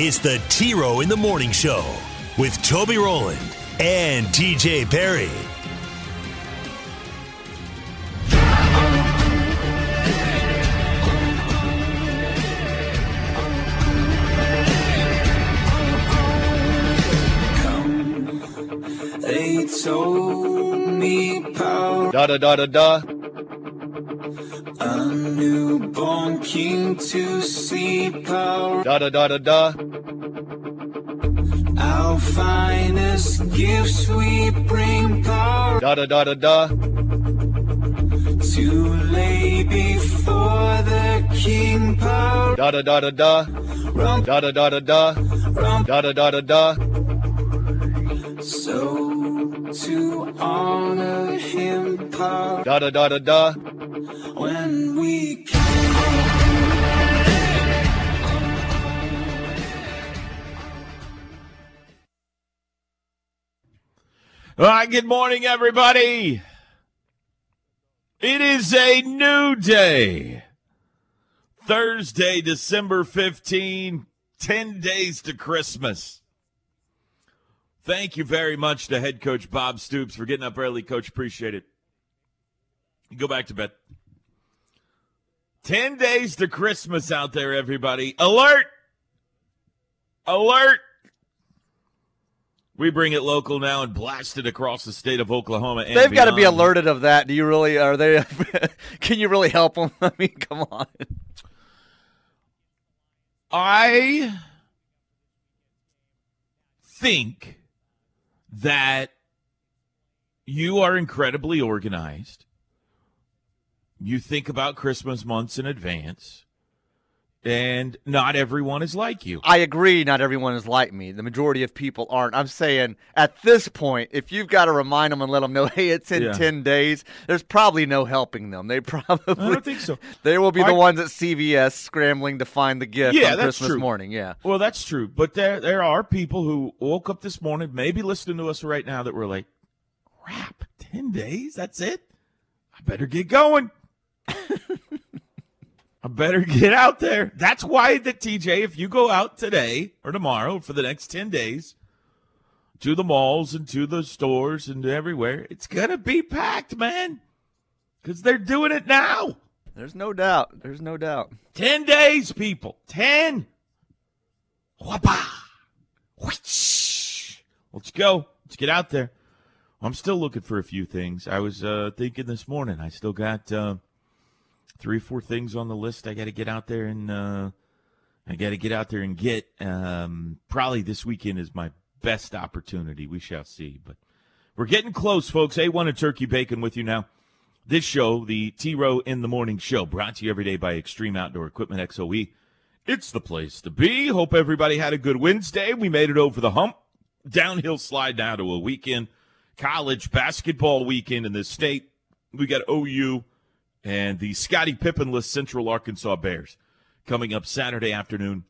it's the T Row in the Morning Show with Toby Rowland and TJ Perry. They told me power, Da da da da da. Newborn king to see power. Da da da da da. Our finest gifts we bring power Da da da da da. to lay before the king power. Da da da da da. Rump, Da da da da da. rump. Da da da da da. So to honor him power Da da da da da. when we All right, good morning, everybody. It is a new day. Thursday, December 15, 10 days to Christmas. Thank you very much to head coach Bob Stoops for getting up early, coach. Appreciate it. Go back to bed. 10 days to Christmas out there, everybody. Alert! Alert! We bring it local now and blast it across the state of Oklahoma. And They've got to be alerted of that. Do you really? Are they? can you really help them? I mean, come on. I think that you are incredibly organized. You think about Christmas months in advance, and not everyone is like you. I agree. Not everyone is like me. The majority of people aren't. I'm saying at this point, if you've got to remind them and let them know, hey, it's in Yeah. ten days. There's probably no helping them. They probably. I don't think so. They will be I- the ones at CVS scrambling to find the gift Yeah, on that's Christmas true. morning. Yeah. Well, that's true, but there there are people who woke up this morning, maybe listening to us right now, that were like, "Crap, ten days? That's it? I better get going. I better get out there." That's why that TJ, if you go out today or tomorrow for the next ten days to the malls and to the stores and everywhere, it's gonna be packed, man, because they're doing it now. There's no doubt. There's no doubt. 10 days, people. 10. Whoppa. Let's go. Let's get out there. I'm still looking for a few things. I was uh, thinking this morning. I still got uh, three or four things on the list. I got to get out there and uh, I got to get out there and get. Um, probably this weekend is my best opportunity. We shall see. But we're getting close, folks. A1 and Turkey Bacon with you now. This show, the T Row in the Morning Show, brought to you every day by Extreme Outdoor Equipment XOE. It's the place to be. Hope everybody had a good Wednesday. We made it over the hump. Downhill slide now to a weekend. College basketball weekend in this state. We got OU and the Scotty Pippenless Central Arkansas Bears coming up Saturday afternoon.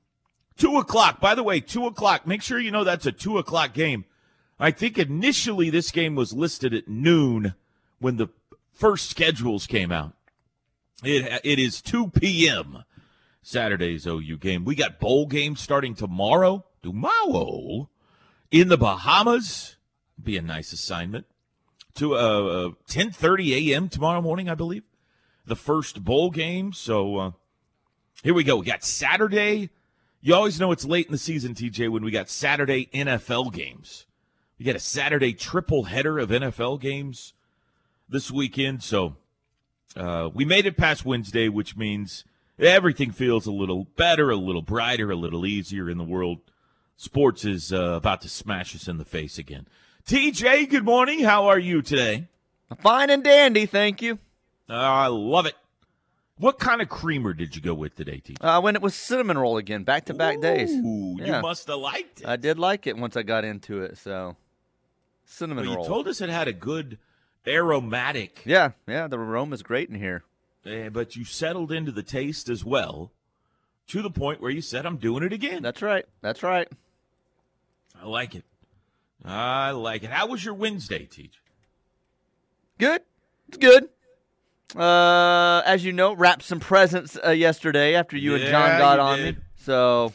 Two o'clock. By the way, two o'clock. Make sure you know that's a two o'clock game. I think initially this game was listed at noon when the first schedules came out. It it is 2 p.m. Saturday's OU game. We got bowl games starting tomorrow. Tomorrow in the Bahamas. Be a nice assignment. To uh, 10:30 a.m. tomorrow morning, I believe. The first bowl game. So uh, here we go. We got Saturday. You always know it's late in the season, TJ, when we got Saturday NFL games. We got a Saturday triple header of NFL games this weekend. So uh, we made it past Wednesday, which means everything feels a little better, a little brighter, a little easier in the world. Sports is uh, about to smash us in the face again. TJ, good morning. How are you today? Fine and dandy, thank you. I love it. What kind of creamer did you go with today, TJ? Uh, when it was cinnamon roll again, back to back days. Ooh, Yeah. you must have liked it. I did like it once I got into it. So cinnamon Well, you told us it had a good aromatic, yeah, yeah. The aroma's great in here. eh, but you settled into the taste as well, to the point where you said, "I'm doing it again." That's right. That's right. I like it. I like it. How was your Wednesday, Teach? Good. It's good. Uh, as you know, wrapped some presents uh, yesterday after you and John got on did. me. So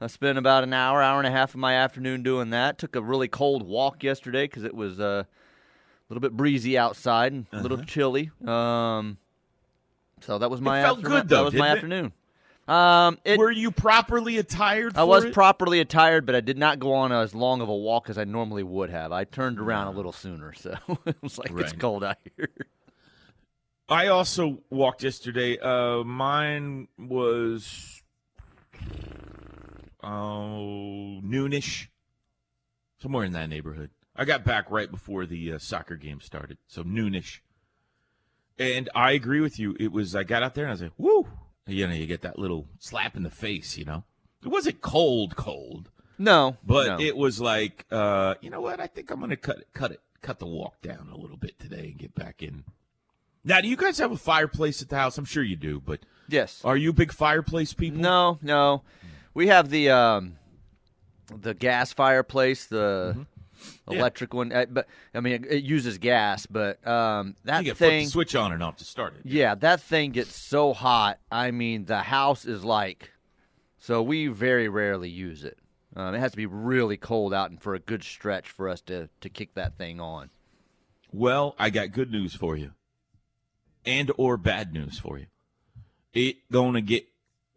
I spent about an hour, hour and a half of my afternoon doing that. Took a really cold walk yesterday because it was uh, a little bit breezy outside and a little chilly. Um, so that was my Uh-huh. felt afternoon. good, though, That was my it? afternoon. Um, it, Were you properly attired? I was it? properly attired, but I did not go on as long of a walk as I normally would have. I turned around a little sooner, so it was like it's cold out here. I also walked yesterday. Uh, mine was oh noonish, somewhere in that neighborhood. I got back right before the uh, soccer game started, so noonish. And I agree with you. It was I got out there and I was like, "Woo!" You know, you get that little slap in the face. You know, it wasn't cold, cold, No, but no. it was like, uh, you know what? I think I'm gonna cut it, cut it, cut the walk down a little bit today and get back in. Now, do you guys have a fireplace at the house? I'm sure you do, but yes. are you big fireplace people? No, no. We have the um, the gas fireplace, the Mm-hmm. Yeah. electric one. uh, But I mean, it, it uses gas. But um, that you can flip thing, the switch on and off to start it. yeah, that thing gets so hot. I mean, the house is like. So we very rarely use it. Um, it has to be really cold out and for a good stretch for us to to kick that thing on. Well, I got good news for you, and or bad news for you. It gonna get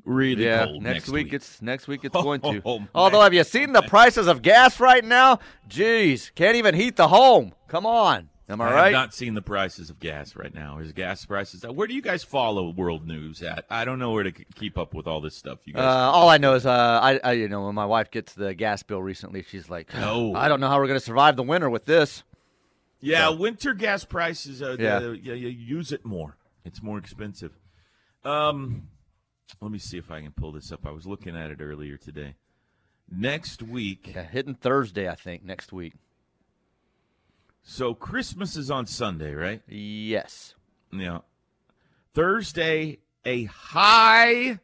really yeah, cold next, week, it's next week it's Oh, going to. man. Although, have you seen the prices of gas right now? Jeez, can't even heat the home. Come on, am I, right? I right? have not seen the prices of gas right now. Is gas prices? Where do you guys follow world news at? I don't know where to keep up with all this stuff. You Uh, guys, all I know is, uh, I, I, you know, when my wife gets the gas bill recently, she's like, No. I don't know how we're going to survive the winter with this." Yeah, winter gas prices. Uh, Yeah. yeah, you use it more. It's more expensive. Um, let me see if I can pull this up. I was looking at it earlier today. Next week, Yeah, hitting Thursday, I think next week. so Christmas is on Sunday, right? Yes. Yeah. Thursday, a high,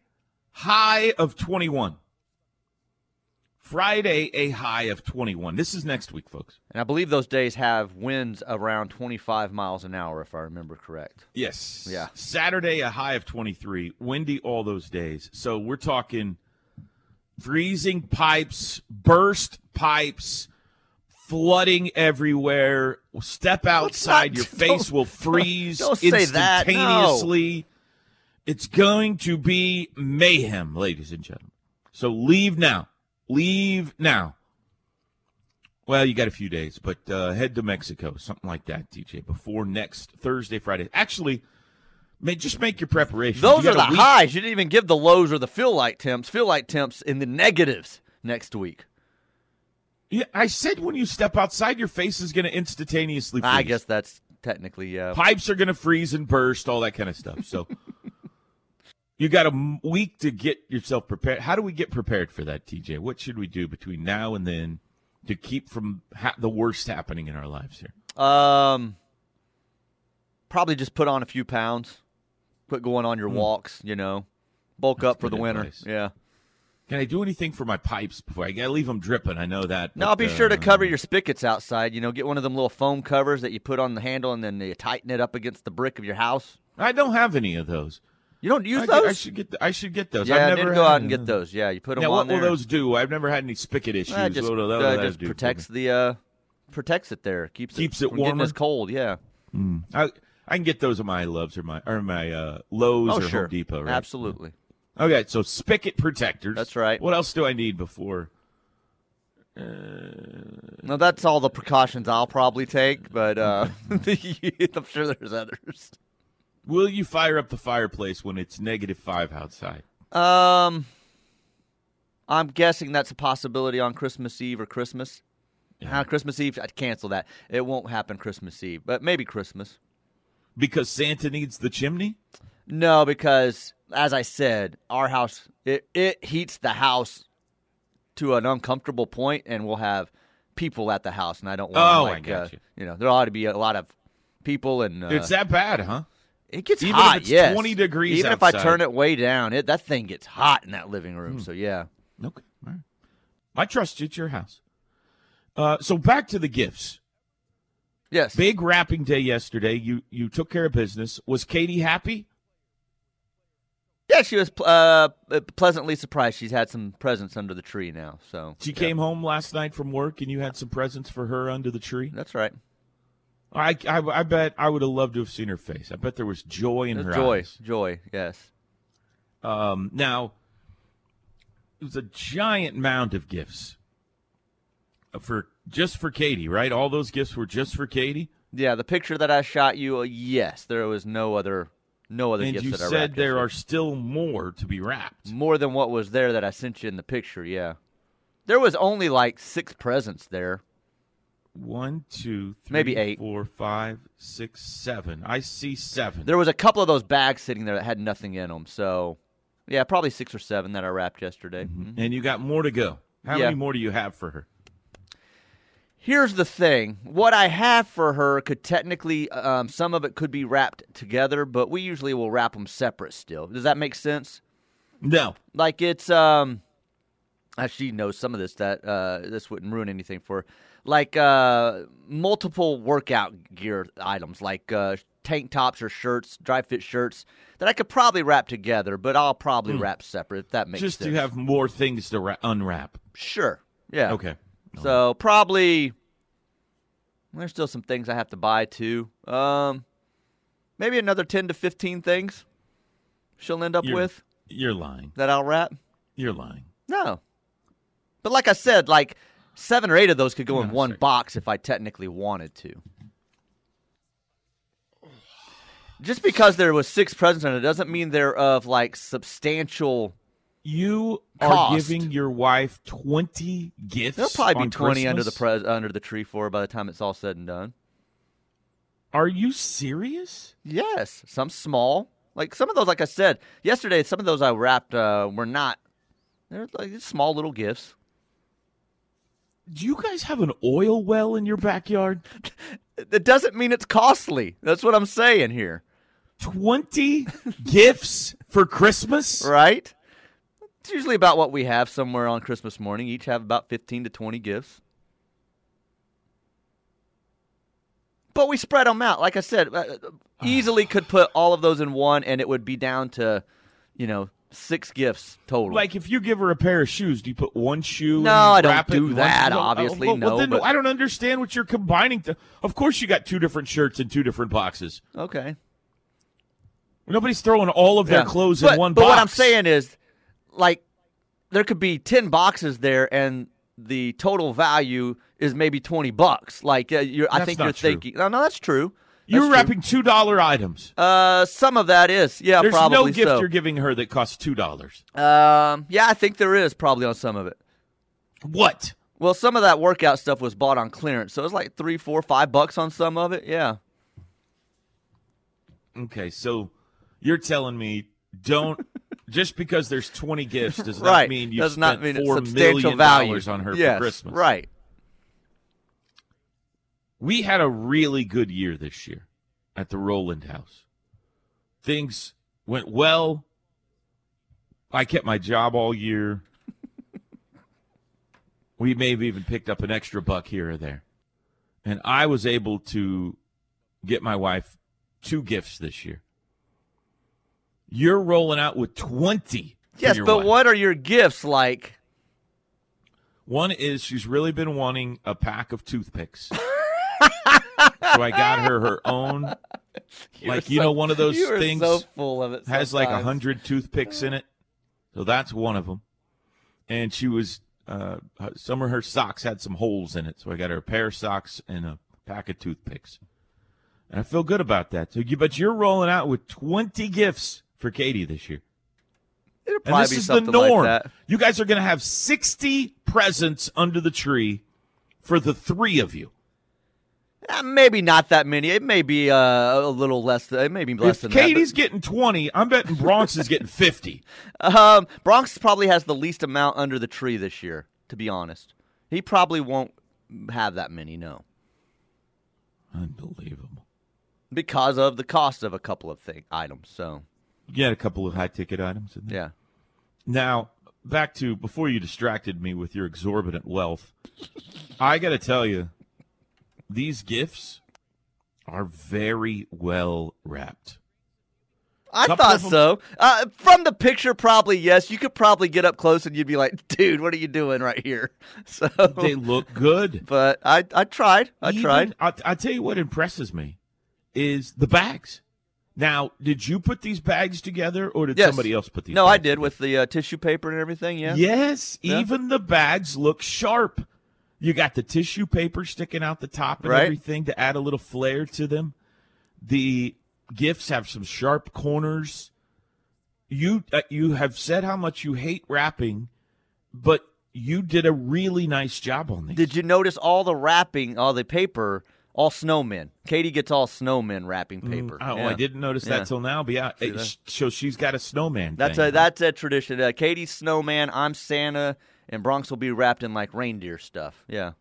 high of 21. Friday, a high of 21. This is next week, folks. And I believe those days have winds around 25 miles an hour, if I remember correct. Yes. Yeah. Saturday, a high of 23. Windy all those days. So we're talking freezing pipes, burst pipes, flooding everywhere. Step outside, not- your face will freeze don't say that, no. instantaneously. It's going to be mayhem, ladies and gentlemen. So leave now. Leave now. Well, you got a few days, but uh, head to Mexico, something like that, TJ, before next Thursday, Friday. Actually, may, just make your preparations. Those You are the week- highs. You didn't even give the lows or the feel like temps. Feel like temps in the negatives next week. Yeah, I said when you step outside, your face is going to instantaneously freeze. I guess that's technically yeah. pipes are going to freeze and burst, all that kind of stuff. So you got a week to get yourself prepared. How do we get prepared for that, TJ? What should we do between now and then to keep from ha- the worst happening in our lives here? Um, probably just put on a few pounds. Quit going on your walks. You know, bulk. That's up for the winter. advice. Yeah. Can I do anything for my pipes before I got to leave them dripping? I know that. Now but, be sure to uh, cover your spigots outside. You know, get one of them little foam covers that you put on the handle, and then you tighten it up against the brick of your house. I don't have any of those. You don't use I, those? I should get. th- I should get those. yeah, I've I never go out and get those. Yeah, you put them Now, on what there. will those do? I've never had any spigot issues. Uh, just will uh, just do protects the uh, protects it there. Keeps Keeps it it getting as cold. Yeah. I, I can get those at my Loves or my or my uh, Lowe's Oh or sure. Home Depot. Right? Absolutely. Okay, so spigot protectors. That's right. What else do I need before? No, that's all the precautions I'll probably take, but uh, I'm sure there's others. Will you fire up the fireplace when it's negative five outside? Um, I'm guessing that's a possibility on Christmas Eve or Christmas. Uh, Christmas Eve, I'd cancel that. It won't happen Christmas Eve, but maybe Christmas. Because Santa needs the chimney. No, because as I said, our house it, it heats the house to an uncomfortable point, and we'll have people at the house, and I don't want. Oh, I like, got uh, you. You know, there ought to be a lot of people, and uh, it's that bad, huh? It gets even if hot. it's yes. 20 degrees Even if I. Hmm. turn it way down, it that thing gets hot in that living room. So yeah, Okay. All right. I trust you. It's your house. Uh, so back to the gifts. yes. Big wrapping day yesterday. You you took care of business. Was Katie happy? Yeah, she was uh, pleasantly surprised. She's had some presents under the tree now. So She yeah. came home last night from work, and you had some presents for her under the tree. That's right. I, I, I bet I would have loved to have seen her face. I bet there was joy in her joy, eyes. joy. Yes. Um, now, it was a giant mound of gifts for just for Katie, right? All those gifts were just for Katie. Yeah, the picture that I shot you. Uh, yes, there was no other, no other and gifts you that I said there are still more to be wrapped. more than what was there that I sent you in the picture. Yeah, there was only like six presents there. One, two, three, Maybe eight. four, five, six, seven. I see seven. There was a couple of those bags sitting there that had nothing in them. So, yeah, probably six or seven that I wrapped yesterday. Mhm. and you got more to go. How Yeah. many more do you have for her? Here's the thing: what I have for her could technically, um, some of it could be wrapped together, but we usually will wrap them separate. Still, does that make sense? No. like it's um she knows some of this that uh this wouldn't ruin anything for her. Like uh multiple workout gear items like uh tank tops or shirts dry fit shirts that i could probably wrap together but i'll probably wrap separate if that makes Just sense to have more things to ra- unwrap. sure yeah Okay. so probably there's still some things i have to buy too um maybe another 10 to 15 things she'll end up You're- with You're lying. that i'll wrap You're lying. No. But like I said, like seven or eight of those could go in No, one sorry. box if I technically wanted to. Just because there was six presents in it doesn't mean they're of like substantial. You are Cost. giving your wife 20 gifts. There'll probably be on twenty under the Christmas? pres under the tree for her by the time it's all said and done. Are you serious? Yes, some small, like some of those. Like I said yesterday, some of those I wrapped uh, were not. They're like small little gifts. Do you guys have an oil well in your backyard? That doesn't mean it's costly. That's what I'm saying here. 20 gifts for Christmas? Right? It's usually about what we have somewhere on Christmas morning. Each have about 15 to 20 gifts. But we spread them out. Like I said, uh, easily could put all of those in one and it would be down to, you know, six gifts total. Like if you give her a pair of shoes, do you put one shoe? No, and I don't do in one- that, obviously, well, well, no, then but- I don't understand what you're combining. To, of course, you got two different shirts in two different boxes. okay. Nobody's throwing all of their Yeah. clothes but, in one but box. what I'm saying is, like, there could be 10 boxes there and the total value is maybe 20 bucks. Like, uh, you're, I think you're true. thinking. No, no, that's true. You're wrapping two dollar items. Uh, some of that is, yeah, There's no gift so. you're giving her that costs two dollars. Um, yeah, I think there is probably on some of it. What? Well, some of that workout stuff was bought on clearance, so it's like three, four, five bucks on some of it. Yeah, Okay, so you're telling me don't just because there's 20 gifts does not right. mean you Does spent not mean it's four substantial million value dollars on her yes, for Christmas. Right. We had a really good year this year at the Rowland House. Things went well. I kept my job all year. we may have even picked up an extra buck here or there. And I was able to get my wife two gifts this year. You're rolling out with 20. Yes, but wife. what are your gifts like? One is she's really been wanting a pack of toothpicks. so I got her her own, like you so- know, one of those things so full of it. has like a hundred toothpicks in it. So that's one of them. And she was uh, some of her socks had some holes in it, so I got her a pair of socks and a pack of toothpicks. And I feel good about that. So you, but you're rolling out with 20 gifts for Katie this year. It'll And this be is the something like norm. that. you guys are going to have 60 presents under the tree for the three of you. Uh, maybe not that many. It may be uh, a little less. It may be less If than Katie's getting 20, I'm betting Bronx is getting 50. um, Bronx probably has the least amount under the tree this year. To be honest, he probably won't have that many. No, Unbelievable. because of the cost of a couple of thing items. So You had a couple of high ticket items in there. yeah. Now, back to before you distracted me with your exorbitant wealth. I got to tell you, these gifts are very well wrapped. I Couple thought so. Uh, from the picture, probably yes. You could probably get up close and you'd be like, "Dude, what are you doing right here?" So, They look good. but I, I tried. I Even- tried. I, I tell you what impresses me is the bags. Now, did you put these bags together, or did Yes. somebody else put these? No, I did together? with the uh, tissue paper and everything. Yeah. Yes, Yeah. even the bags look sharp. You got the tissue paper sticking out the top and Right. everything to add a little flair to them. The gifts have some sharp corners. You uh, you have said how much you hate wrapping, but you did a really nice job on these. Did you notice all the wrapping, all the paper, all snowmen? Katie gets all snowmen wrapping paper. Oh, Yeah. I didn't notice Yeah. that till now. But yeah, it- so she's got a snowman. That's thing, a huh? that's a tradition. Uh, Katie's snowman. I'm Santa, and Bronx will be wrapped in like reindeer stuff. Yeah.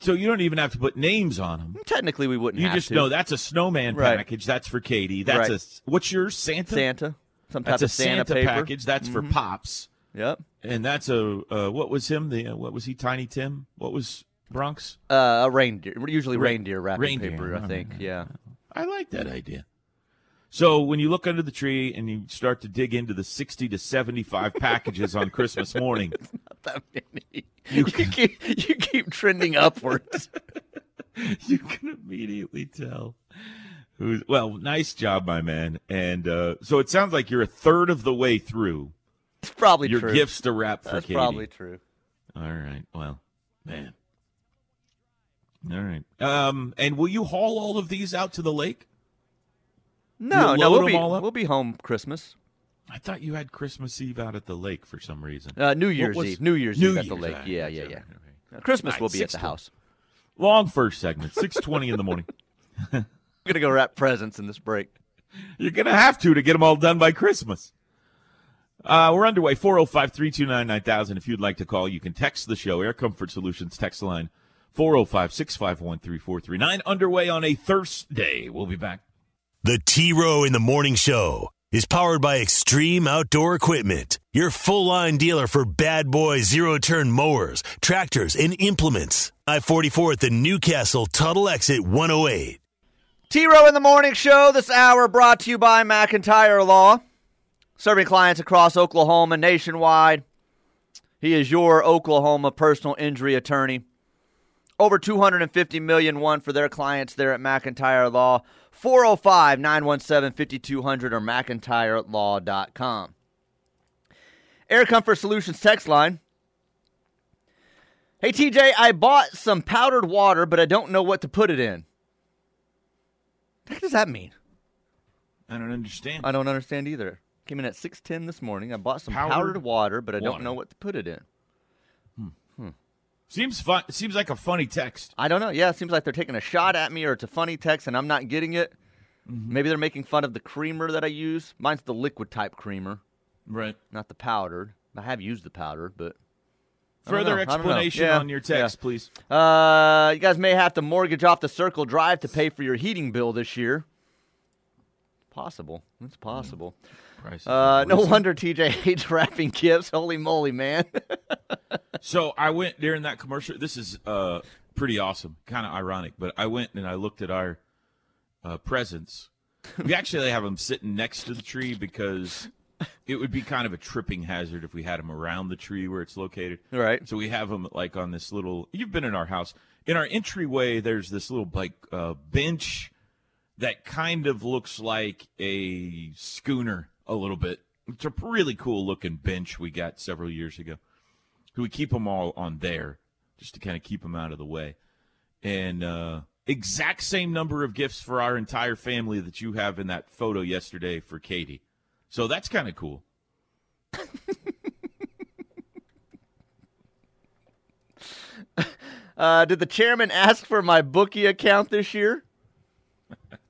So you don't even have to put names on them. Technically, we wouldn't. You just to. know that's a snowman Right. package. That's for Katie. That's Right. a what's yours? Santa. Santa. Some type That's a of Santa, Santa. Mm-hmm. package. That's for pops. Yep. And that's a uh, what was him? The uh, what was he? Tiny Tim. What was Bronx? Uh, a reindeer. Usually Re- reindeer wrapping reindeer, paper. I all think. Yeah. I like that idea. So when you look under the tree and you start to dig into the sixty to seventy-five packages on Christmas morning, Not that many. You, keep you keep trending upwards. you can immediately tell. Who's well? Nice job, my man. And uh, so it sounds like you're a third of the way through It's probably your true. gifts to wrap for That's Katie. probably true. All right. Well, man. All right. Um, and will you haul all of these out to the lake? No, You'll no, we'll 'em be all up? we'll be home Christmas. I thought you had Christmas Eve out at the lake for some reason. Uh, New Year's was- Eve. New Year's New Eve at the Year's, lake. ah, Yeah, that's yeah, right, yeah. okay. Uh, Christmas Right, will be at the house. Long first segment, six twenty in the morning. I'm gonna go wrap presents in this break. You're gonna have to to get them all done by Christmas. Uh, we're underway. 405 329 9000. If you'd like to call, you can text the show. Air Comfort Solutions text line 405 651 3439. Underway on a Thursday. We'll be back. The T Row in the Morning Show is powered by Extreme Outdoor Equipment, your full line dealer for bad boy zero turn mowers, tractors, and implements. I 44 at the Newcastle Tuttle Exit 108. T Row in the Morning Show, this hour brought to you by McIntyre Law, serving clients across Oklahoma nationwide. He is your Oklahoma personal injury attorney. Over 250 million won for their clients there at McIntyre Law. 405 917 5200 or McIntyreLaw.com. Air Comfort Solutions text line. Hey TJ, I bought some powdered water, but I don't know what to put it in. What does that mean? I don't understand. I don't understand either. Came in at six ten this morning. I bought some powdered, Powdered water, but I don't know what to put it in. Seems fun. Seems like a funny text. I don't know. Yeah, it seems like they're taking a shot at me, or it's a funny text, and I'm not getting it. Mm-hmm. Maybe they're making fun of the creamer that I use. Mine's the liquid type creamer, Right. not the powdered. I have used the powdered, but Further know. I don't know. explanation Yeah, on your text, yeah. please. Uh, you guys may have to mortgage off the Circle Drive to pay for your heating bill this year. Possible. It's possible. Uh, no wonder TJ hates wrapping gifts. Holy moly, man! So I went during that commercial. This is uh, pretty awesome, kind of ironic, but I went and I looked at our uh, presents. We actually have them sitting next to the tree because it would be kind of a tripping hazard if we had them around the tree where it's located. right. So we have them like on this little. You've been in our house. In our entryway, there's this little like uh, bench that kind of looks like a schooner a little bit. It's a really cool looking bench we got several years ago. We keep them all on there just to kind of keep them out of the way. And uh, exact same number of gifts for our entire family that you have in that photo yesterday for Katie. So that's kind of cool. Uh, did the chairman ask for my bookie account this year?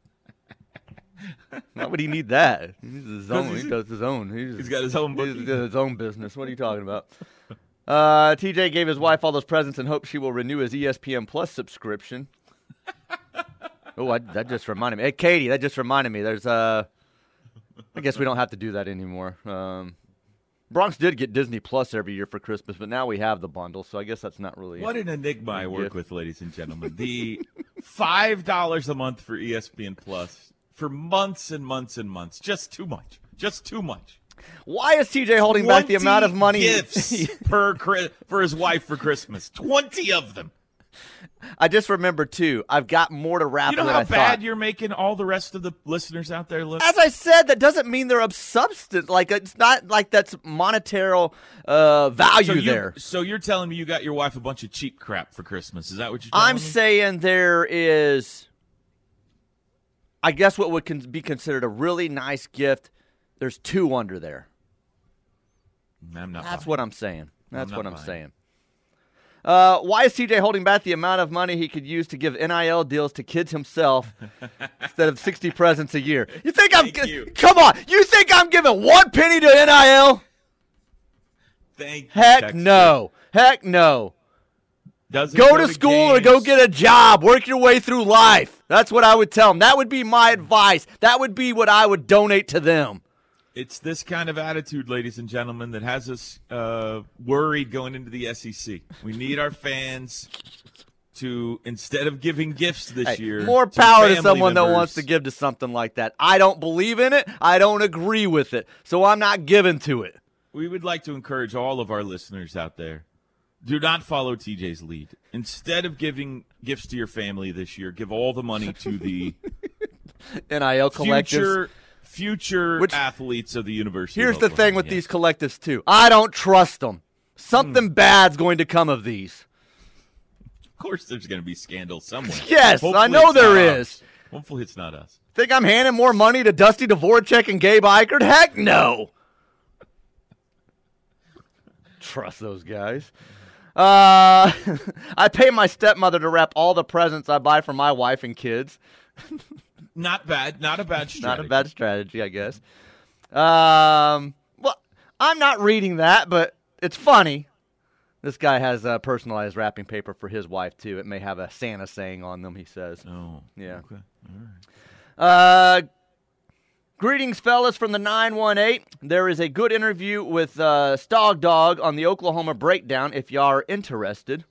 Why would he need that? He needs his own. He does his own. He's, He's got his own bookie. doing his own business. What are you talking about? Uh, TJ gave his wife all those presents and hopes she will renew his ESPN Plus subscription. oh, I, that just reminded me. Hey, Katie, that just reminded me. There's uh, I guess we don't have to do that anymore. Um, Bronx did get Disney Plus every year for Christmas, but now we have the bundle, so I guess that's not really. What an enigma I work gift. with, ladies and gentlemen. The five dollars a month for ESPN Plus for months and months and months. Just too much. Just too much. Why is TJ holding back the amount of 20 money? gifts per for his wife for Christmas. Twenty of them. I just remember too. I've got more to wrap You know how I bad thought. you're making all the rest of the listeners out there look. As I said, that doesn't mean they're of substance. Like it's not like that's monetary uh, value So you're, there. so you're telling me you got your wife a bunch of cheap crap for Christmas? Is that what you're telling I'm me? saying there is, I guess, what would con- be considered a really nice gift. There's two under there. I'm not. That's buying what I'm saying. That's not what I'm buying. saying. Uh, why is TJ holding back the amount of money he could use to give NIL deals to kids himself instead of 60 presents a year? You think I'm? Gi- you. Come on, you think I'm giving one penny to NIL? Thank Heck Texter. no. Heck no. Doesn't Go to school or go get a job. Work your way through life. That's what I would tell them. That would be my advice. That would be what I would donate to them. It's this kind of attitude, ladies and gentlemen, that has us uh, worried going into the SEC. We need our fans to, instead of giving gifts this Hey, year, more power to family someone that wants to give to something like that. I don't believe in it. I don't agree with it. So I'm not giving to it. We would like to encourage all of our listeners out there. Do not follow TJ's lead. Instead of giving gifts to your family this year, give all the money to the NIL collectives. future future Which- athletes of the University. Here's the thing with Yeah. these collectives too. I don't trust them. Something Hmm. bad's going to come of these. Of course, there's going to be scandal somewhere. Yes, I know there is. us. Hopefully, it's not us. Think I'm handing more money to Dusty Dvoracek and Gabe Ikard? Heck no. Trust those guys. Uh, I pay my stepmother to wrap all the presents I buy for my wife and kids. Not bad. Not a bad strategy. Not a bad strategy, I guess. Um, well, I'm not reading that, but it's funny. This guy has uh, personalized wrapping paper for his wife too. It may have a Santa saying on them. He says. Oh, Yeah. Okay. Uh, greetings, fellas, from the 918. There is a good interview with uh, Stog Dog on the Oklahoma Breakdown if you are interested.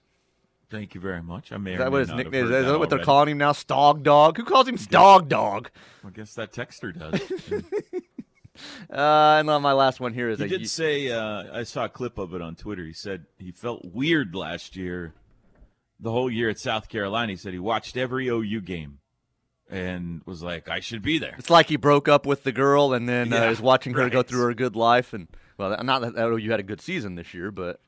Thank you very much. I may Is that what his nickname is? heard Is that what they're calling him now? Stog Dog? Who calls him Stog Dog? I guess that texter does. Uh, and my last one here is he a did say. Uh, I saw a clip of it on Twitter. He said he felt weird last year, the whole year at South Carolina. He said he watched every OU game, and was like, "I should be there." It's like he broke up with the girl and then uh, Yeah, is watching her go through her good life. And well, not that oh, you had a good season this year, but,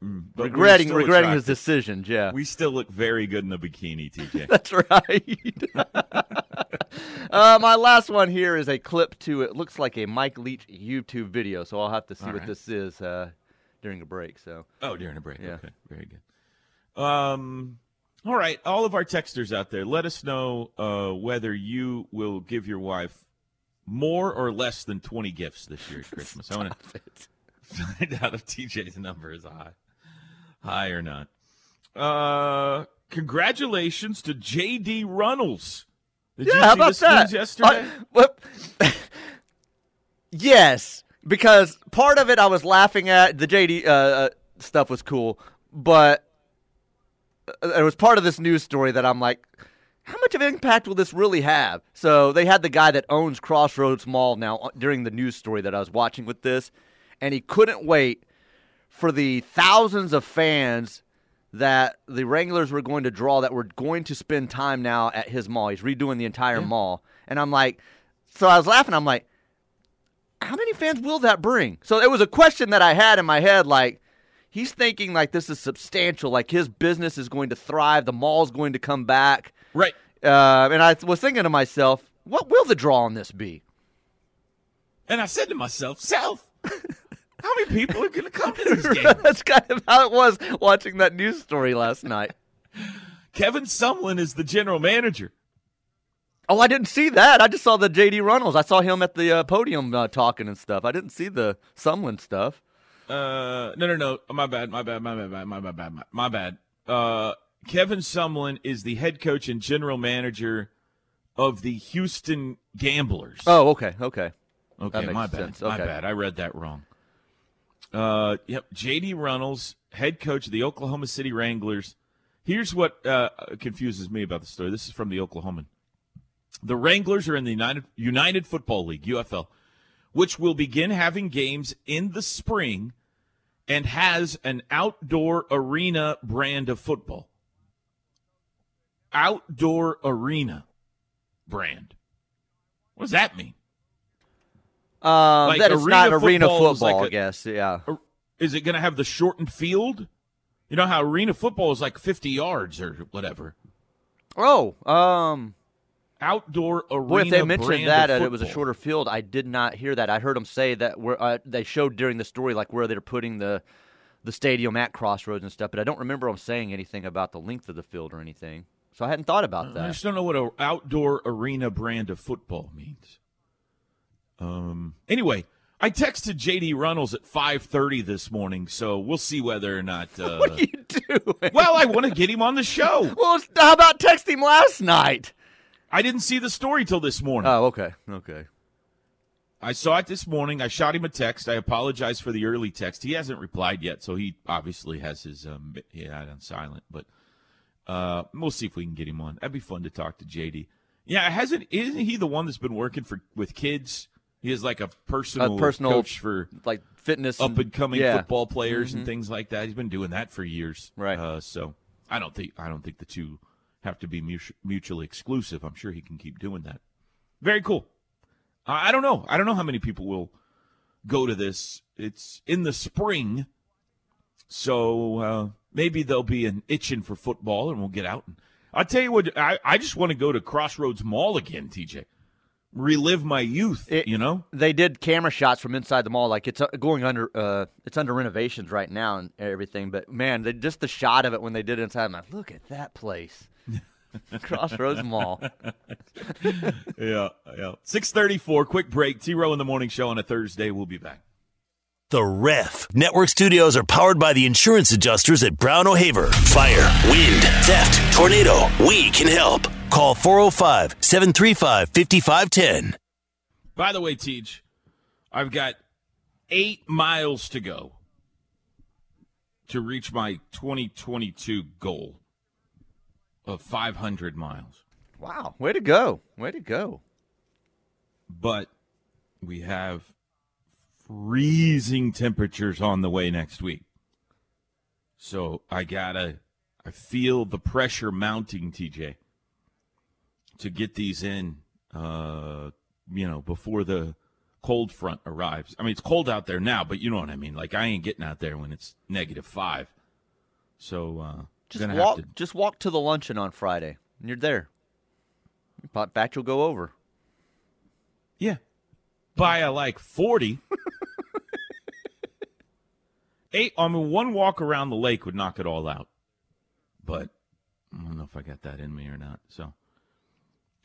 But we're regretting regretting his attractive. decisions. Yeah, We still look very good in the bikini, TJ. that's right. uh, my last one here is a clip to it looks like a Mike Leach YouTube video, so I'll have to see All what right. this is uh, during a break. So Oh, during a break. Yeah. Okay, very good. Um, all right, all of our texters out there, let us know uh, whether you will give your wife more or less than twenty gifts this year at Christmas. I want to find out if TJ's number is high, high or not. Uh, congratulations to J.D. Runnels. Did yeah, you how see about this that? yesterday? What- yes, because part of it I was laughing at the JD uh, uh, stuff was cool, but there was part of this news story that I'm like, how much of an impact will this really have? So they had the guy that owns Crossroads Mall now uh, during the news story that I was watching with this, and he couldn't wait for the thousands of fans that the Wranglers were going to draw that were going to spend time now at his mall. He's redoing the entire mall. And I'm like, so I was laughing. I'm like, how many fans will that bring? So it was a question that I had in my head like, he's thinking like this is substantial, like his business is going to thrive, the mall's going to come back. right. Uh, and I was thinking to myself, what will the draw on this be? And I said to myself, South, how many people are going to come to this game? That's kind of how it was watching that news story last night. Kevin Sumlin is the general manager. Oh, I didn't see that. I just saw the J.D. Runnels. I saw him at the uh, podium uh, talking and stuff. I didn't see the Sumlin stuff. Uh, no, no, no. My bad. My bad. My bad. My bad. My bad. My, my bad. Uh, Kevin Sumlin is the head coach and general manager of the Houston Gamblers. Oh, okay, okay. okay, my bad. sense. My Okay. bad. I read that wrong. Uh, yep. J.D. Runnels, head coach of the Oklahoma City Wranglers. Here's what uh, confuses me about the story. This is from the Oklahoman. The Wranglers are in the United United Football League (UFL), which will begin having games in the spring, and has an outdoor arena brand of football. Outdoor arena brand. What does that mean? Um, Like that arena not arena football is football, like I a- guess. Yeah. Is it going to have the shortened field? You know how arena football is like 50 yards or whatever. Oh, um, Outdoor arena. boy, if they mentioned that it was a shorter field, I did not hear that. I heard them say that where uh, they showed during the story, like where they're putting the the stadium at Crossroads and stuff. But I don't remember them saying anything about the length of the field or anything. So I hadn't thought about that. I just don't know what an outdoor arena brand of football means. Um. Anyway, I texted JD Runnels at 5:30 this morning, so we'll see whether or not. Uh, what are you doing? well, I want to get him on the show. Well, how about text him last night? I didn't see the story till this morning. Oh, okay, okay. I saw it this morning. I shot him a text. I apologize for the early text. He hasn't replied yet, so he obviously has his um it on silent. But uh, we'll see if we can get him on. That'd be fun to talk to JD. Yeah, hasn't isn't he the one that's been working for with kids? He is like a personal, A personal- coach for Like fitness, up and coming yeah. Mm-hmm. football players and things like that. He's been doing that for years. Right. Uh, so I don't think I don't think the two have to be mutually exclusive. I'm sure he can keep doing that. Very cool. I don't know. I don't know how many people will go to this. It's in the spring, so uh, maybe there'll be an itching for football, and we'll get out. And I'll tell you what. I, I just want to go to Crossroads Mall again, TJ. Relive my youth. It- you know. They did camera shots from inside the mall, like it's uh, going under. Uh, it's under renovations right now and everything. But man, they, just the shot of it when they did it inside, I'm like, look at that place, Crossroads Mall. Yeah, yeah. Six thirty-four. Quick break. T. Row in the morning show on a Thursday. We'll be back. The Ref. Network studios are powered by the insurance adjusters at Brown O'Haver. Fire, wind, theft, tornado. We can help. Call 405 735 5510. By the way, Teach, I've got eight miles to go to reach my 2022 goal of 500 miles. Wow, way to go, way to go. But we have freezing temperatures on the way next week. So I gotta, I feel the pressure mounting, TJ, to get these in, uh, you know, before the cold front arrives. I mean, it's cold out there now, but you know what I mean. Like I ain't getting out there when it's negative five. So uh, Just walk, to just walk to the luncheon on Friday, and you're there. Pot batch will go over. Yeah. By a like 40. Eight, I mean, one walk around the lake would knock it all out. But I don't know if I got that in me or not. So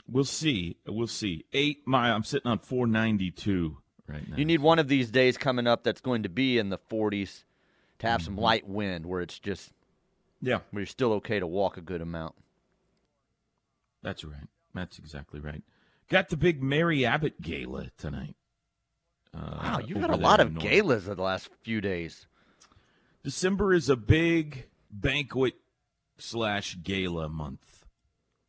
we'll see. We'll see. Eight mile. I'm sitting on 492 right now. You need one of these days coming up that's going to be in the 40s to have some mm-hmm. light wind, where it's just yeah, where you're still okay to walk a good amount. that's right. That's exactly right. Got the big Mary Abbott gala tonight. Uh, Wow, you've had a lot of North. galas in the last few days. December is a big banquet slash gala month.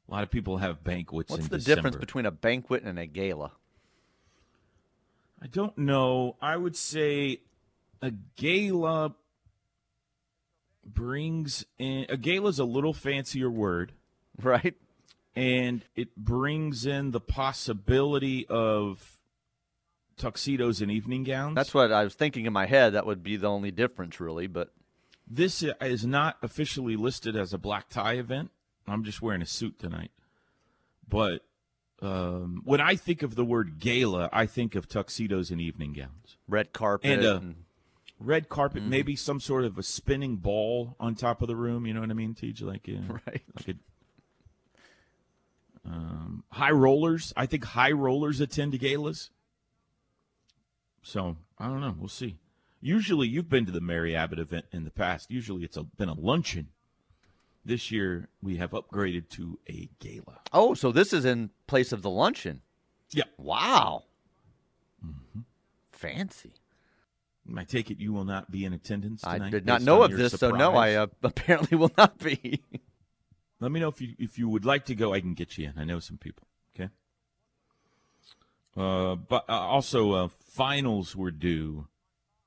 A lot of people have banquets What's in the December. difference between a banquet and a gala? I don't know. I would say a gala brings in a gala is a little fancier word, Right? and it brings in the possibility of tuxedos and evening gowns. That's what I was thinking in my head. That would be the only difference, really. But This is not officially listed as a black tie event. I'm just wearing a suit tonight. But um, when I think of the word gala, I think of tuxedos and evening gowns. red carpet. And, uh, and- Red carpet, Mm-hmm. maybe some sort of a spinning ball on top of the room. You know what I mean, Teach? Like, uh, Right. like a Um, high rollers, I think high rollers attend galas. So I don't know. We'll see. Usually, you've been to the Mary Abbott event in the past. Usually, it's a, been a luncheon. This year, we have upgraded to a gala. Oh, so this is in place of the luncheon. Yeah. Wow. Mm-hmm. Fancy. I take it you will not be in attendance I did not know of this, so no, I uh, apparently will not be. Let me know if you if you would like to go. I can get you in. I know some people. Okay. Uh, but uh, also, uh, finals were due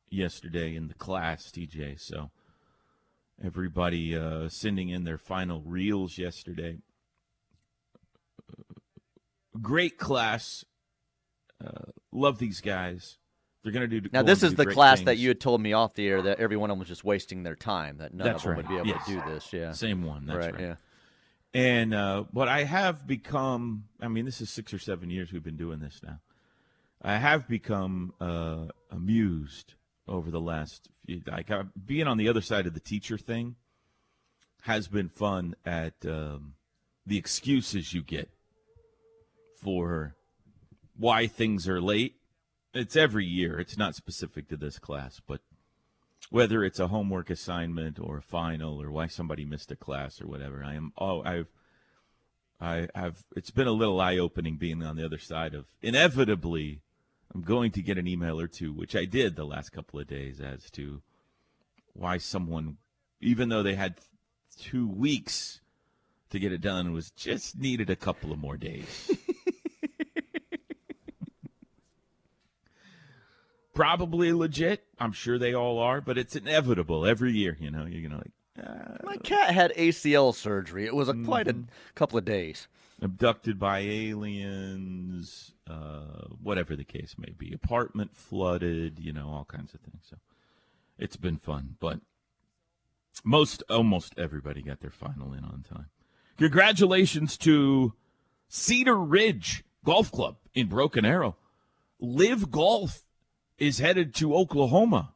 yesterday in the class, TJ. So everybody uh, sending in their final reels yesterday. Great class. Uh, love these guys. They're gonna do. now, this is the class that you had told me off the air that every one of them was just wasting their time, that none That's of them right. would be able Yes. to do this. Yeah. Same one. That's right. yeah. And uh, but I have become. I mean, this is six or seven years we've been doing this now. I have become uh, amused over the last. Few, like uh, being on the other side of the teacher thing has been fun. At um, the excuses you get for why things are late. It's every year. It's not specific to this class, but whether it's a homework assignment or a final or why somebody missed a class or whatever. I am oh I've I have it's been a little eye opening being on the other side of inevitably I'm going to get an email or two, which I did the last couple of days as to why someone even though they had two weeks to get it done was just needed a couple of more days. Probably legit. I'm sure they all are, but it's inevitable every year. You know, you're gonna like uh, My cat had ACL surgery. It was a, quite a Mm-hmm. couple of days. abducted by aliens, uh, whatever the case may be. Apartment flooded, you know, all kinds of things. So it's been fun, but most, almost everybody got their final in on time. Congratulations to Cedar Ridge Golf Club in Broken Arrow. Live Golf is headed to Oklahoma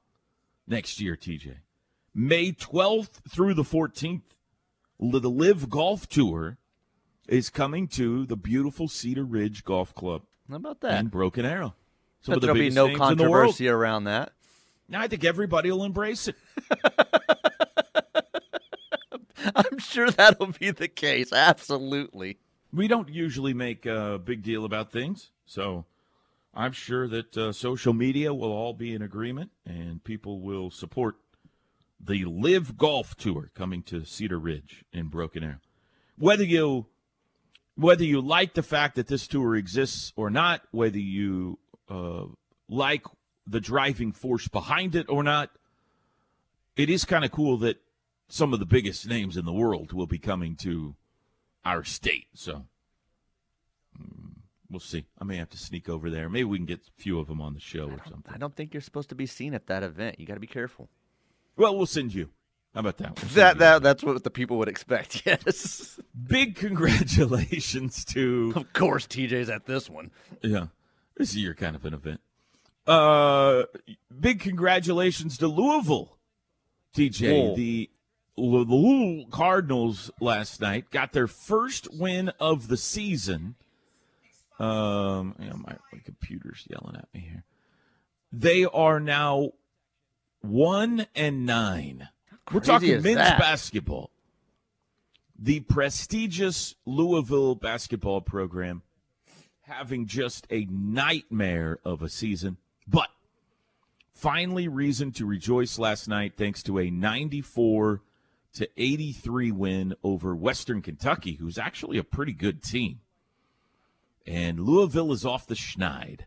next year, TJ. May 12th through the 14th. The Live Golf Tour is coming to the beautiful Cedar Ridge Golf Club How about that? in Broken Arrow. Some But the there'll be no the controversy around that. Now I think everybody will embrace it. I'm sure that'll be the case. Absolutely. We don't usually make a big deal about things, so I'm sure that uh, social media will all be in agreement and people will support the Live Golf Tour coming to Cedar Ridge in Broken Arrow. Whether you whether you like the fact that this tour exists or not, whether you uh, like the driving force behind it or not, it is kind of cool that some of the biggest names in the world will be coming to our state. So mm, we'll see. I may have to sneak over there. Maybe we can get a few of them on the show or something. I don't think you're supposed to be seen at that event. You got to be careful. Well, we'll send you. How about that? We'll That that that's what the people would expect. Yes. Big congratulations to of course, TJ's at this one. yeah. This is your kind of an event. Uh, big congratulations to Louisville, TJ. Whoa. The Lou- the Louisville Cardinals last night got their first win of the season. Um, yeah, my, my computer's yelling at me here. They are now one and nine. We're talking men's that? basketball. The prestigious Louisville basketball program having just a nightmare of a season, but finally reason to rejoice last night thanks to a 94 to 83 win over Western Kentucky, who's actually a pretty good team. And Louisville is off the schneid.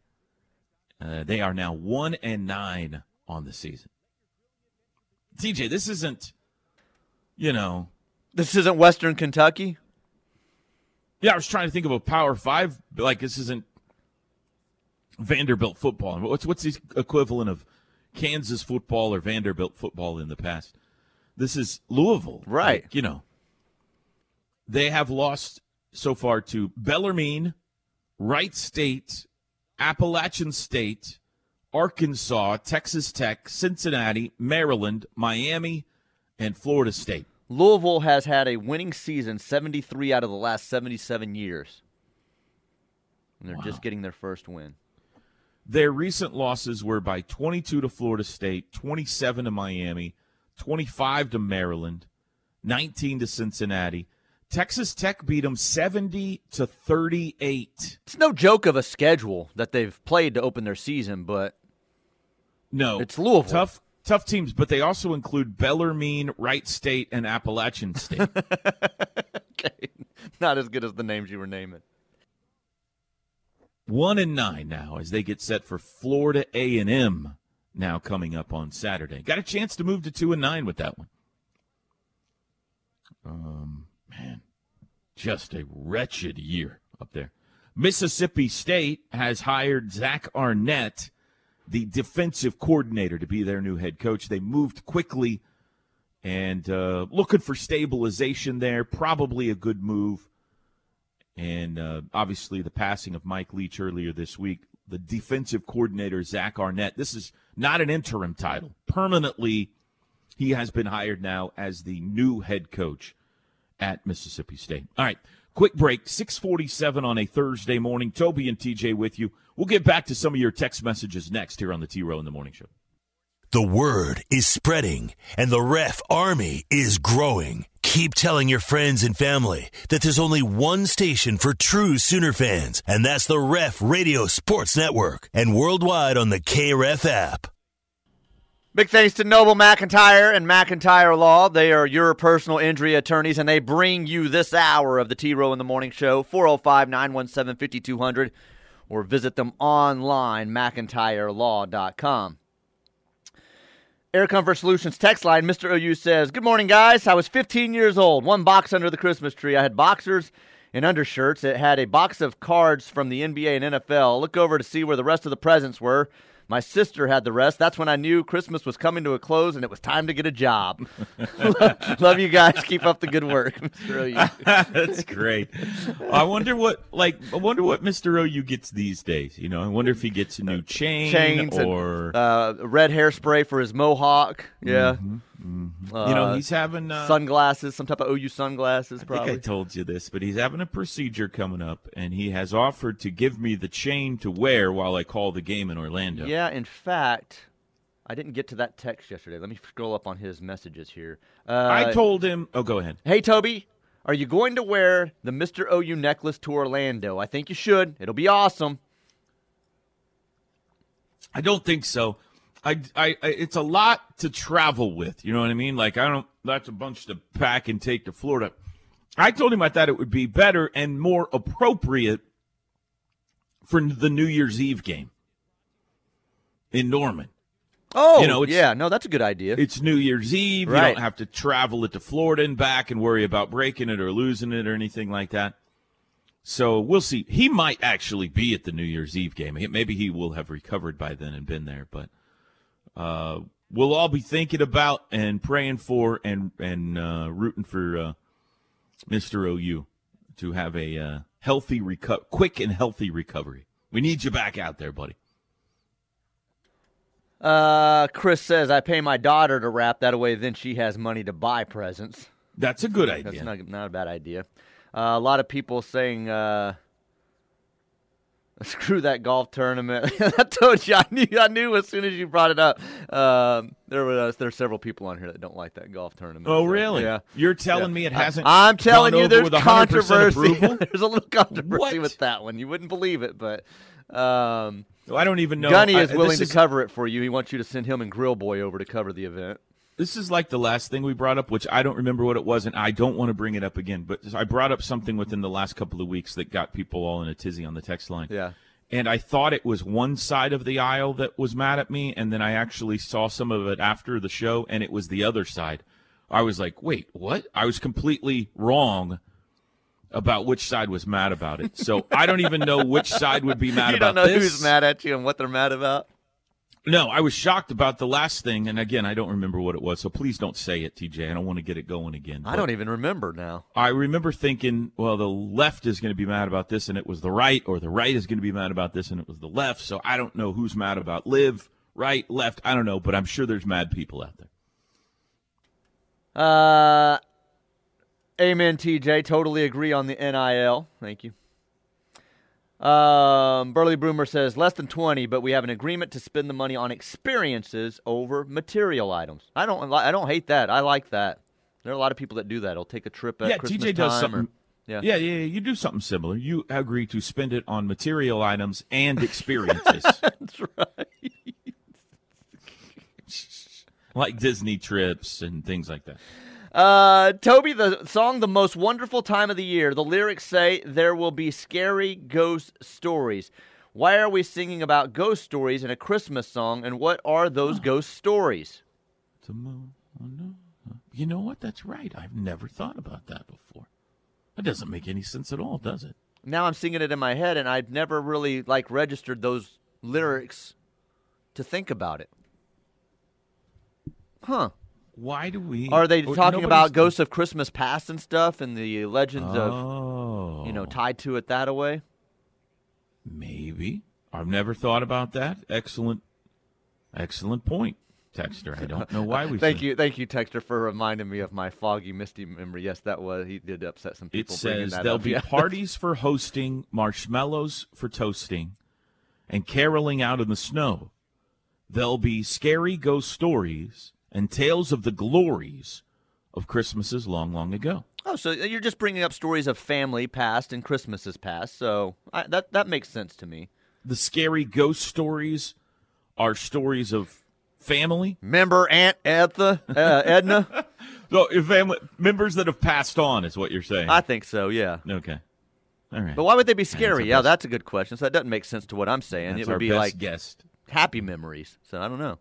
Uh, they are now one and nine on the season. TJ, this isn't, you know, This isn't Western Kentucky. Yeah, I was trying to think of a Power Five. Like this isn't Vanderbilt football. What's what's the equivalent of Kansas football or Vanderbilt football in the past? This is Louisville, Right. Like, you know, they have lost so far to Bellarmine, Wright State, Appalachian State, Arkansas, Texas Tech, Cincinnati, Maryland, Miami, and Florida State. Louisville has had a winning season 73 out of the last 77 years. and they're just getting their first win. Their recent losses were by 22 to Florida State, 27 to Miami, 25 to Maryland, 19 to Cincinnati. Texas Tech beat them 70 to 38. It's no joke of a schedule that they've played to open their season, but No, It's Louisville. Tough, tough teams, but they also include Bellarmine, Wright State, and Appalachian State. okay, not as good as the names you were naming. One and nine now as they get set for Florida A and M. Now coming up on Saturday, got a chance to move to two and nine with that one. Um, man, just a wretched year up there. Mississippi State has hired Zach Arnett, the defensive coordinator, to be their new head coach. They moved quickly and uh, looking for stabilization there. Probably a good move. And uh, obviously, the passing of Mike Leach earlier this week, the defensive coordinator, Zach Arnett. This is not an interim title. Permanently, he has been hired now as the new head coach at Mississippi State. All right, quick break. 647 on a Thursday morning. Toby and TJ with you. We'll get back to some of your text messages next here on the T Row in the Morning Show. The word is spreading, and the ref army is growing. Keep telling your friends and family that there's only one station for true Sooner fans, and that's the Ref Radio Sports Network, and worldwide on the KREF app. Big thanks to Noble McIntyre and McIntyre Law. They are your personal injury attorneys, and they bring you this hour of the T Row in the Morning Show, 405 917 5200, or visit them online, McIntyreLaw.com. Air Comfort Solutions text line, Mr. OU says, Good morning, guys. I was 15 years old, one box under the Christmas tree. I had boxers and undershirts. It had a box of cards from the NBA and NFL. Look over to see where the rest of the presents were. My sister had the rest. That's when I knew Christmas was coming to a close and it was time to get a job. Love you guys. Keep up the good work, Mr. OU. That's great. I wonder what like I wonder what Mr. OU gets these days. You know, I wonder if he gets a new chain Chains or and uh, red hairspray for his mohawk. Yeah. Uh, you know, he's having uh, sunglasses, some type of OU sunglasses, I probably. think I told you this, but he's having a procedure coming up, and he has offered to give me the chain to wear while I call the game in Orlando. Yeah, in fact, I didn't get to that text yesterday. Let me scroll up on his messages here. Uh, I told him. Oh, go ahead. Hey, Toby, are you going to wear the Mr. OU necklace to Orlando? I think you should. It'll be awesome. I don't think so. I, I, I, it's a lot to travel with. You know what I mean? Like I don't. That's a bunch to pack and take to Florida. I told him I thought it would be better and more appropriate for the New Year's Eve game in Norman. Oh, You know, yeah, no, that's a good idea. It's New Year's Eve. You don't have to travel it to Florida and back and worry about breaking it or losing it or anything like that. So we'll see. He might actually be at the New Year's Eve game. Maybe he will have recovered by then and been there. But uh, we'll all be thinking about and praying for and and uh, rooting for uh, Mr. OU to have a uh, healthy reco- quick and healthy recovery. We need you back out there, buddy. Uh, Chris says I pay my daughter to wrap that away. Then she has money to buy presents. That's a good idea. That's not not a bad idea. Uh, a lot of people saying, uh, "Screw that golf tournament." I told you, I knew, I knew as soon as you brought it up. Um, there were there are several people on here that don't like that golf tournament. Oh, so, really? Yeah. You're telling Yeah. me it hasn't. I'm telling gone you, there's controversy. there's a little controversy What? with that one. You wouldn't believe it, but um, I don't even know. Gunny I- is willing this to cover it for you. He wants you to send him and Grill Boy over to cover the event. This is like the last thing we brought up, which I don't remember what it was, and I don't want to bring it up again. But I brought up something within the last couple of weeks that got people all in a tizzy on the text line. Yeah. And I thought it was one side of the aisle that was mad at me, and then I actually saw some of it after the show, and it was the other side. I was like, wait, what? I was completely wrong about which side was mad about it. So I don't even know which side would be mad you about don't know this. who's mad at you and what they're mad about. No, I was shocked about the last thing, and again, I don't remember what it was. So please don't say it, TJ. I don't want to get it going again. I don't even remember now. I remember thinking, well, the left is going to be mad about this, and it was the right, or the right is going to be mad about this, and it was the left. So I don't know who's mad about live, right, left. I don't know, but I'm sure there's mad people out there. Uh, amen, TJ. Totally agree on the NIL. Thank you. Um, Burley Broomer says less than 20, but we have an agreement to spend the money on experiences over material items. I don't I don't hate that. I like that. There are a lot of people that do that. I'll take a trip at yeah, Christmas TJ does time something. or- yeah. yeah, yeah, yeah. You do something similar. You agree to spend it on material items and experiences, That's right. like Disney trips and things like that. Uh, Toby, the song "The Most Wonderful Time of the Year." The lyrics say there will be scary ghost stories. Why are we singing about ghost stories in a Christmas song? And what are those ghost stories? You know what? That's right. I've never thought about that before. That doesn't make any sense at all, does it? Now I'm singing it in my head, and I've never really like registered those lyrics to think about it. Huh? Why do we? Are they oh, or talking about ghosts of Christmas past and stuff, and the legends of Oh, you know oh. tied to it that way? maybe. I've never thought about that. Excellent, excellent point, Texter. I don't know why we. Thank said- you, thank you, Texter, for reminding me of my foggy, misty memory. Yes, that was he did upset some people. bringing says there'll up. be parties for hosting, marshmallows for toasting, and caroling out in the snow. There'll be scary ghost stories and tales of the glories of Christmases long, long ago. Oh, so you're just bringing up stories of family past and Christmases past. So I, that that makes sense to me. The scary ghost stories are stories of family. Remember Aunt Edna? Uh, Edna? So, family members that have passed on is what you're saying. I think so. Yeah. okay. All right. But why would they be scary? our yeah, best- that's a good question. So that doesn't make sense to what I'm saying. That's it would be like guest. happy memories. So I don't know.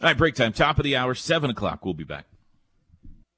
All right, break time. Top of the hour, 7 o'clock. We'll be back.